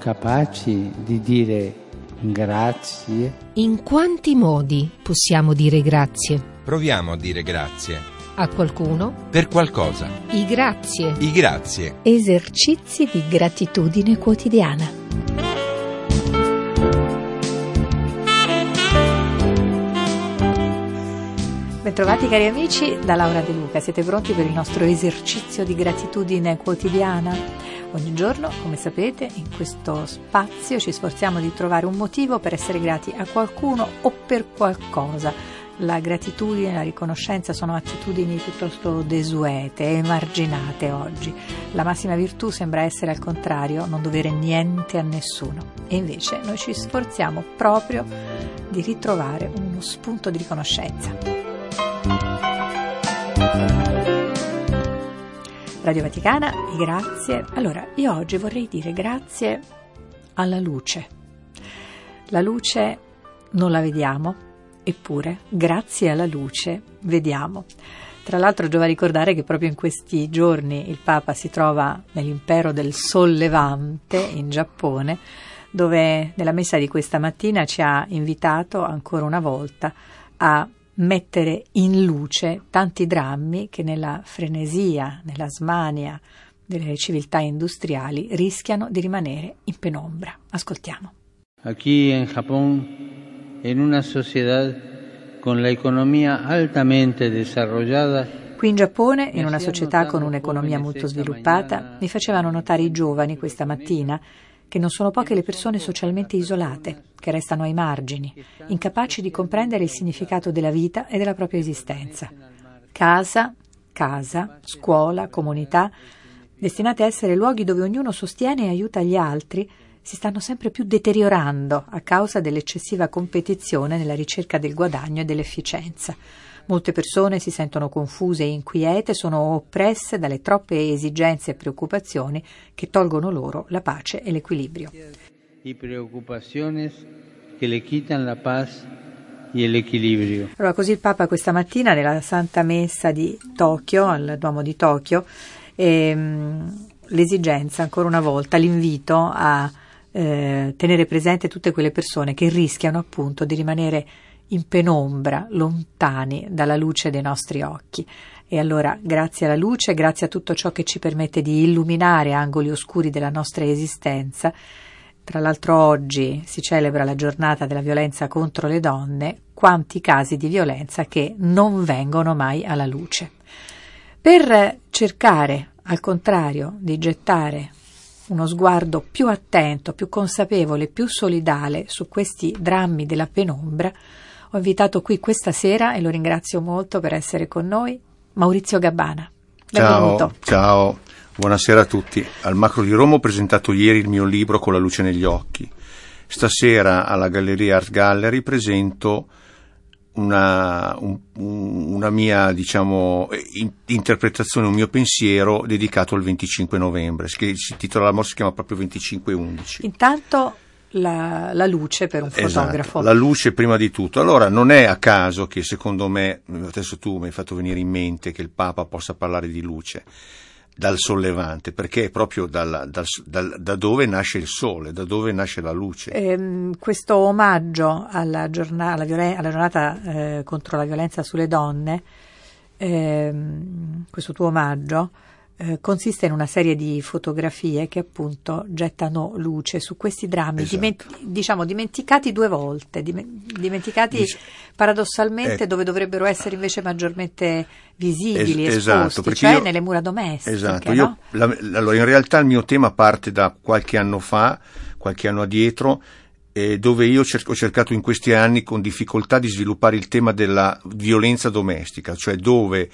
Capaci di dire grazie? In quanti modi possiamo dire grazie? Proviamo a dire grazie. A qualcuno? Per qualcosa. I grazie. I grazie. Esercizi di gratitudine quotidiana. Bentrovati cari amici da Laura De Luca, siete pronti per il nostro esercizio di gratitudine quotidiana? Ogni giorno, come sapete, in questo spazio ci sforziamo di trovare un motivo per essere grati a qualcuno o per qualcosa. La gratitudine e la riconoscenza sono attitudini piuttosto desuete emarginate oggi. La massima virtù sembra essere al contrario, non dovere niente a nessuno. E invece noi ci sforziamo proprio di ritrovare uno spunto di riconoscenza. Radio Vaticana, grazie. Allora, io oggi vorrei dire grazie alla luce. La luce non la vediamo, eppure grazie alla luce vediamo. Tra l'altro giova ricordare che proprio in questi giorni il Papa si trova nell'impero del Sollevante in Giappone, dove nella messa di questa mattina ci ha invitato ancora una volta a mettere in luce tanti drammi che nella frenesia, nella smania delle civiltà industriali rischiano di rimanere in penombra. Ascoltiamo. Aquí en Japón, en una sociedad con la economía altamente desarrollada, Qui in Giappone, in una società con un'economia molto sviluppata, mi facevano notare i giovani questa mattina che non sono poche le persone socialmente isolate, che restano ai margini, incapaci di comprendere il significato della vita e della propria esistenza. Casa, casa, scuola, comunità, destinate a essere luoghi dove ognuno sostiene e aiuta gli altri, si stanno sempre più deteriorando a causa dell'eccessiva competizione nella ricerca del guadagno e dell'efficienza. Molte persone si sentono confuse e inquiete, sono oppresse dalle troppe esigenze e preoccupazioni che tolgono loro la pace e l'equilibrio. y preocupaciones que le quitan la paz y el equilibrio. Allora, così il Papa questa mattina nella Santa Messa di Tokyo, al Duomo di Tokyo, ehm, l'esigenza, ancora una volta, l'invito a eh, tenere presente tutte quelle persone che rischiano appunto di rimanere in penombra, lontani dalla luce dei nostri occhi. E allora, grazie alla luce, grazie a tutto ciò che ci permette di illuminare angoli oscuri della nostra esistenza, tra l'altro oggi si celebra la giornata della violenza contro le donne, quanti casi di violenza che non vengono mai alla luce. Per cercare, al contrario, di gettare uno sguardo più attento, più consapevole, più solidale su questi drammi della penombra, ho invitato qui questa sera, e lo ringrazio molto per essere con noi, Maurizio Gabbana. Benvenuto. Ciao, ciao, buonasera a tutti. Al Macro di Roma ho presentato ieri il mio libro Con la luce negli occhi. Stasera alla Galleria Art Gallery presento una, un, una mia diciamo, in, interpretazione, un mio pensiero dedicato al 25 novembre. Si, si intitola la mostra si chiama proprio 25-11. Intanto la, la, luce per un fotografo. Esatto, la luce prima di tutto. Allora non è a caso che secondo me, adesso tu mi hai fatto venire in mente che il Papa possa parlare di luce dal sollevante, perché è proprio dal, dal, dal, da dove nasce il sole, da dove nasce la luce. Eh, questo omaggio alla, giornata, alla, violen- alla giornata eh, contro la violenza sulle donne, eh, questo tuo omaggio, eh, consiste in una serie di fotografie che appunto gettano luce su questi drammi, Esatto. diment- diciamo dimenticati due volte, dim- dimenticati Dic- paradossalmente eh. dove dovrebbero essere invece maggiormente visibili, Es- esposti, esatto, perché cioè io- nelle mura domestiche. Esatto, no? io, la- allora in realtà il mio tema parte da qualche anno fa, qualche anno addietro, eh, dove io ho cercato in questi anni con difficoltà di sviluppare il tema della violenza domestica, cioè dove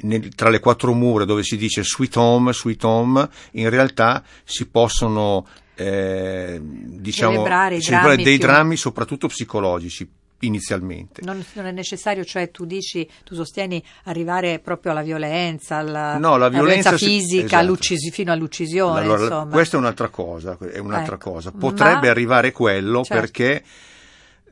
nel- tra le quattro mura dove si dice sweet home, sweet home, in realtà si possono eh, diciamo, Celebrare celebrare drammi dei più- drammi soprattutto psicologici inizialmente. Non, non è necessario, cioè tu dici, tu sostieni arrivare proprio alla violenza, alla, No, la alla violenza si- fisica, esatto. all'uccisi- fino all'uccisione, Allora, questa è un'altra cosa, è un'altra Ecco, cosa. Potrebbe ma- arrivare quello Certo. perché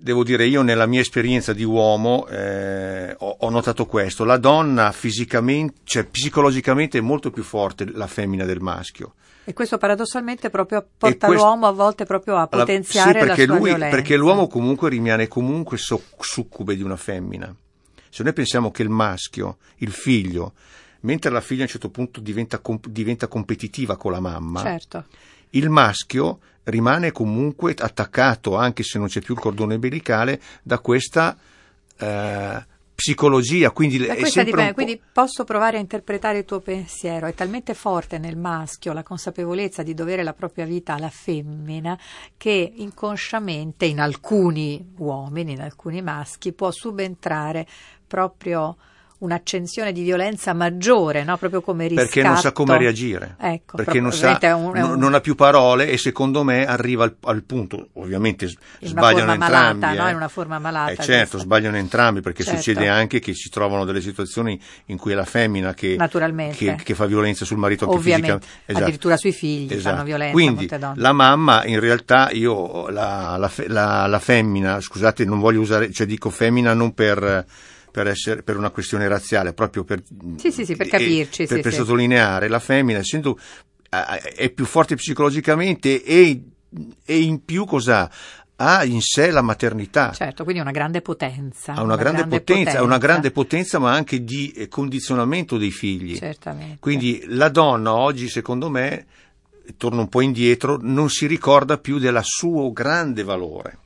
devo dire io nella mia esperienza di uomo eh, ho, ho notato questo, la donna fisicamente, cioè psicologicamente è molto più forte la femmina del maschio. E questo paradossalmente proprio porta questo- l'uomo a volte proprio a potenziare sì, perché la lui- violenza. Perché l'uomo comunque rimane comunque so- succube di una femmina. Se noi pensiamo che il maschio, il figlio, mentre la figlia a un certo punto diventa, diventa competitiva con la mamma, Certo. Il maschio rimane comunque attaccato, anche se non c'è più il cordone umbilicale, da questa eh, psicologia. Quindi dipende, quindi posso provare a interpretare il tuo pensiero. È talmente forte nel maschio la consapevolezza di dovere la propria vita alla femmina che inconsciamente in alcuni uomini, in alcuni maschi, può subentrare proprio un'accensione di violenza maggiore, no? proprio come riscatto. perché non sa come reagire, Ecco, perché non, sa, è un- è un- non ha più parole e secondo me arriva al, al punto, ovviamente In sbagliano forma entrambi. malata, no? eh. In una forma malata Eh, certo, questa. sbagliano entrambi perché Certo. succede anche che si trovano delle situazioni in cui è la femmina che, che, che fa violenza sul marito anche Ovviamente. Esatto. addirittura sui figli Esatto. fanno violenza Quindi la mamma in realtà io la, la la- la femmina, scusate non voglio usare, cioè dico femmina non per, per, essere, per una questione razziale, proprio per, Sì, sì, sì, per capirci, per, per sottolineare, la femmina essendo è più forte psicologicamente e, e in più cosa ha in sé la maternità. Certo, quindi una grande potenza. ha una, grande, potenza, ha una grande potenza, ma anche di eh, condizionamento dei figli. Certamente. Quindi la donna oggi, secondo me, torno un po' indietro, non si ricorda più del suo grande valore.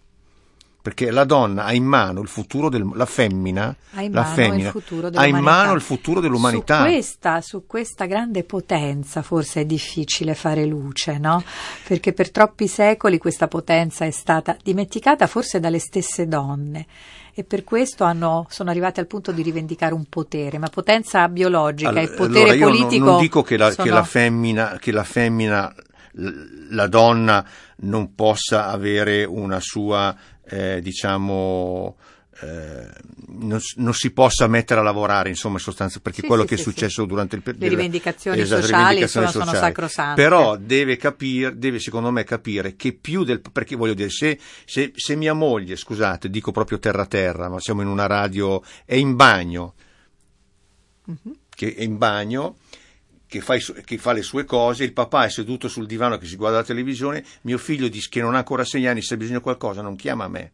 Perché la donna ha in mano il futuro del, la femmina, ha in mano femmina il futuro ha dell'umanità. in mano il futuro dell'umanità. Su questa, su questa grande potenza forse è difficile fare luce, no? Perché per troppi secoli questa potenza è stata dimenticata forse dalle stesse donne e per questo hanno- sono arrivate al punto di rivendicare un potere, ma potenza biologica e Allora, potere allora io non- politico. non, dico che la, che sono- la femmina, che la femmina, la donna non possa avere una sua, eh, diciamo, eh, non, non si possa mettere a lavorare, insomma, in sostanza, perché Sì, quello sì, che è sì, successo sì. durante il Le periodo. rivendicazioni sociali, insomma, sono sacrosante. Però deve capire, deve secondo me capire che più del, perché voglio dire, se, se, se mia moglie, scusate, dico proprio terra terra, ma siamo in una radio, è in bagno, Mhm. che è in bagno, che fa, su- che fa le sue cose, il papà è seduto sul divano che si guarda la televisione, mio figlio dice che non ha ancora sei anni, se ha bisogno di qualcosa non chiama me,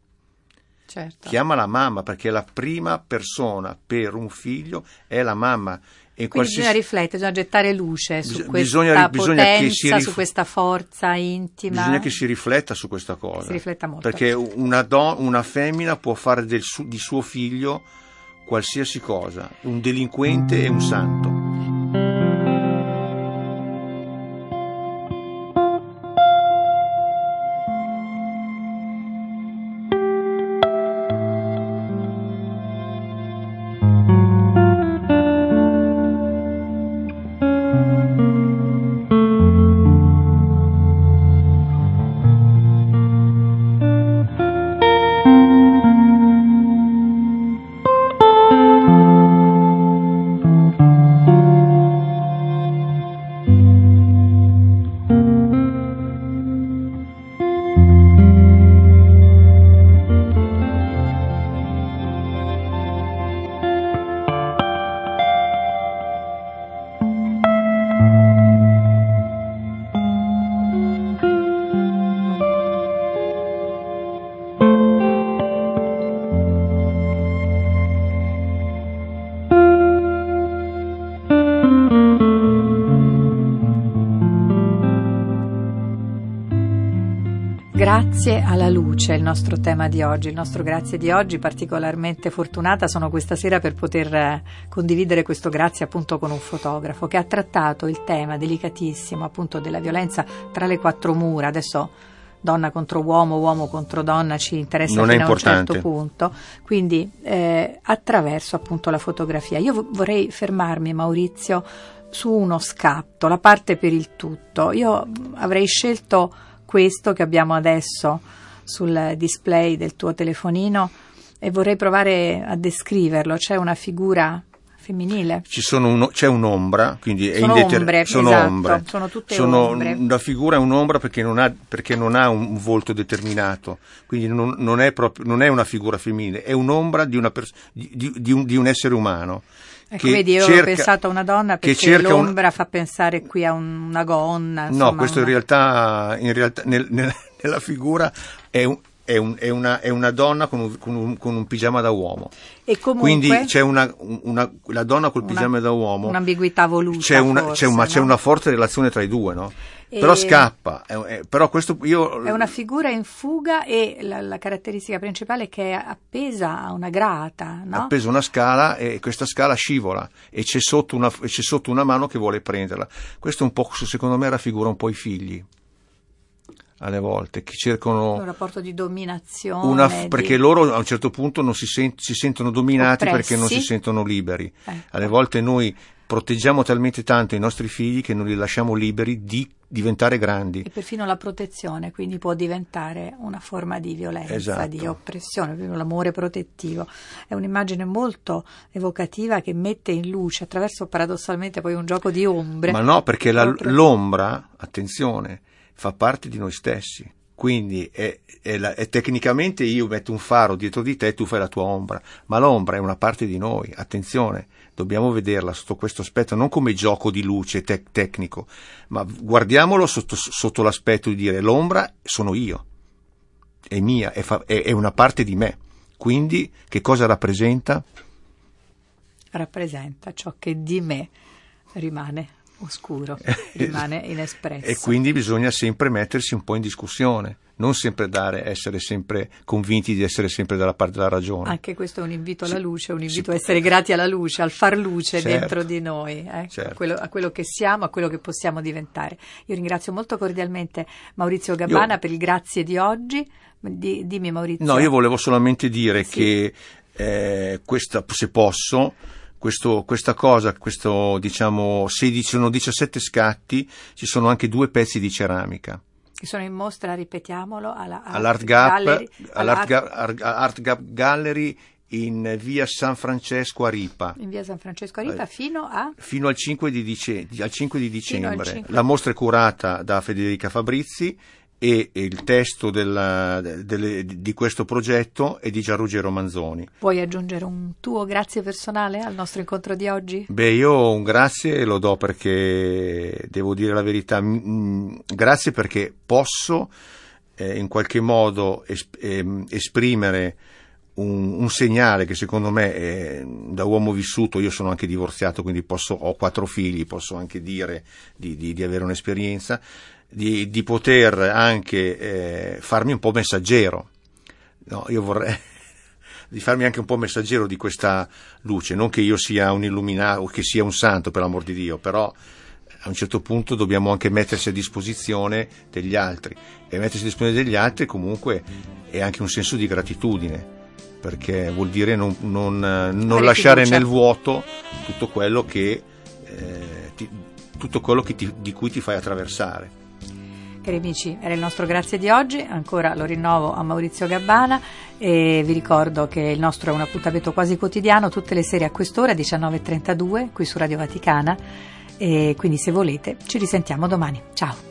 Certo. chiama la mamma, perché la prima persona per un figlio è la mamma. E Quindi bisogna qualsiasi- riflettere, bisogna gettare luce su Bis- questa bisogna- bisogna che potenza, si rif- su questa forza intima. Bisogna che si rifletta su questa cosa. Si rifletta molto. Perché una, do- una femmina può fare del su- di suo figlio qualsiasi cosa, un delinquente e un santo. Grazie alla luce, il nostro tema di oggi, il nostro grazie di oggi, particolarmente fortunata sono questa sera per poter eh, condividere questo grazie appunto con un fotografo che ha trattato il tema delicatissimo appunto della violenza tra le quattro mura. Adesso donna contro uomo, uomo contro donna ci interessa Non fino a un certo punto, quindi eh, attraverso appunto la fotografia. Io vo- vorrei fermarmi Maurizio su uno scatto, la parte per il tutto. Io avrei scelto questo che abbiamo adesso sul display del tuo telefonino e vorrei provare a descriverlo. C'è una figura femminile. Ci sono uno- c'è un'ombra, quindi è Sono indeter- ombre, sono esatto, ombre. sono tutte Sono- ombre. La figura è un'ombra perché non ha, perché non ha un volto determinato, quindi non, non è proprio, non è una figura femminile, è un'ombra di, una pers- di- di un, di un essere umano Ecco, che vedi, io cerca- ho pensato a una donna che perché cerca un- l'ombra fa pensare qui a un- una gonna. No, insomma, questo in una- realtà, in realtà nel- nel- nella figura è, un- è un- è una, è una donna con un, con un- con un pigiama da uomo. E comunque Quindi c'è una, una- la donna col pigiama da uomo. un'ambiguità voluta. C'è una, forse, c'è ma c'è no? una forte relazione tra i due, no? E- Però scappa. è- è- però questo io. È una figura in fuga e la, la caratteristica principale è che è appesa a una grata, no? ha preso una scala e questa scala scivola e c'è sotto una, c'è sotto una mano che vuole prenderla. Questo un po', secondo me, raffigura un po' i figli. Alle volte, che cercano. un rapporto di dominazione. Una, di- perché loro a un certo punto non si, sen- si sentono dominati perché non si Oppressi. sentono liberi. Ecco. Alle volte noi proteggiamo talmente tanto i nostri figli che non li lasciamo liberi di diventare grandi. E perfino la protezione, quindi può diventare una forma di violenza, Esatto. di oppressione, l'amore protettivo. È un'immagine molto evocativa che mette in luce attraverso paradossalmente poi un gioco di ombre. Ma no, perché la- l'ombra, attenzione, fa parte di noi stessi. Quindi è, è la- è tecnicamente io metto un faro dietro di te e tu fai la tua ombra, ma l'ombra è una parte di noi, attenzione, dobbiamo vederla sotto questo aspetto, non come gioco di luce tec- tecnico, ma guardiamolo sotto, sotto l'aspetto di dire l'ombra sono io, è mia, è, fa- è- è una parte di me. Quindi che cosa rappresenta? rappresenta ciò che di me rimane oscuro, rimane inespresso. E quindi bisogna sempre mettersi un po' in discussione, non sempre dare, essere sempre convinti di essere sempre dalla parte della ragione. Anche questo è un invito alla luce, un invito a essere grati alla luce, al far luce Certo. dentro di noi, eh, Certo. a, quello, a quello che siamo, a quello che possiamo diventare. Io ringrazio molto cordialmente Maurizio Gabbana Io- per il grazie di oggi. Di- dimmi Maurizio. No, io volevo solamente dire Sì. che eh, questa, se posso, questo- questa cosa, questo diciamo 16, sono 17 scatti, ci sono anche due pezzi di ceramica. Che sono in mostra, ripetiamolo, alla, All'Art Gap, Gallery, all'Art all'Art- Art Gap Gallery in via San Francesco a Ripa. in via San Francesco a Ripa Eh, fino a Fino al 5 di, dice- al 5 di dicembre. 5. La mostra è curata da Federica Fabrizi e il testo della- delle- di questo progetto è di Gianruggero Manzoni. Vuoi aggiungere un tuo grazie personale al nostro incontro di oggi? Beh, io un grazie lo do perché devo dire la verità, grazie perché posso eh, in qualche modo ehm, esprimere un, un segnale che secondo me è, da uomo vissuto, io sono anche divorziato, quindi posso, ho quattro figli, posso anche dire di, di- di avere un'esperienza, di, di poter anche eh, farmi un po' messaggero. No, io vorrei di farmi anche un po' messaggero di questa luce, non che io sia un illuminato o che sia un santo per l'amor di Dio, però a un certo punto dobbiamo anche mettersi a disposizione degli altri e mettersi a disposizione degli altri comunque è anche un senso di gratitudine perché vuol dire non, non, eh, non lasciare fiducia. nel vuoto tutto quello che, eh, ti- tutto quello che ti- di cui ti fai attraversare. Cari amici, era il nostro grazie di oggi, ancora lo rinnovo a Maurizio Gabbana e vi ricordo che il nostro è un appuntamento quasi quotidiano, tutte le sere a quest'ora 19.32 qui su Radio Vaticana e quindi se volete ci risentiamo domani. Ciao!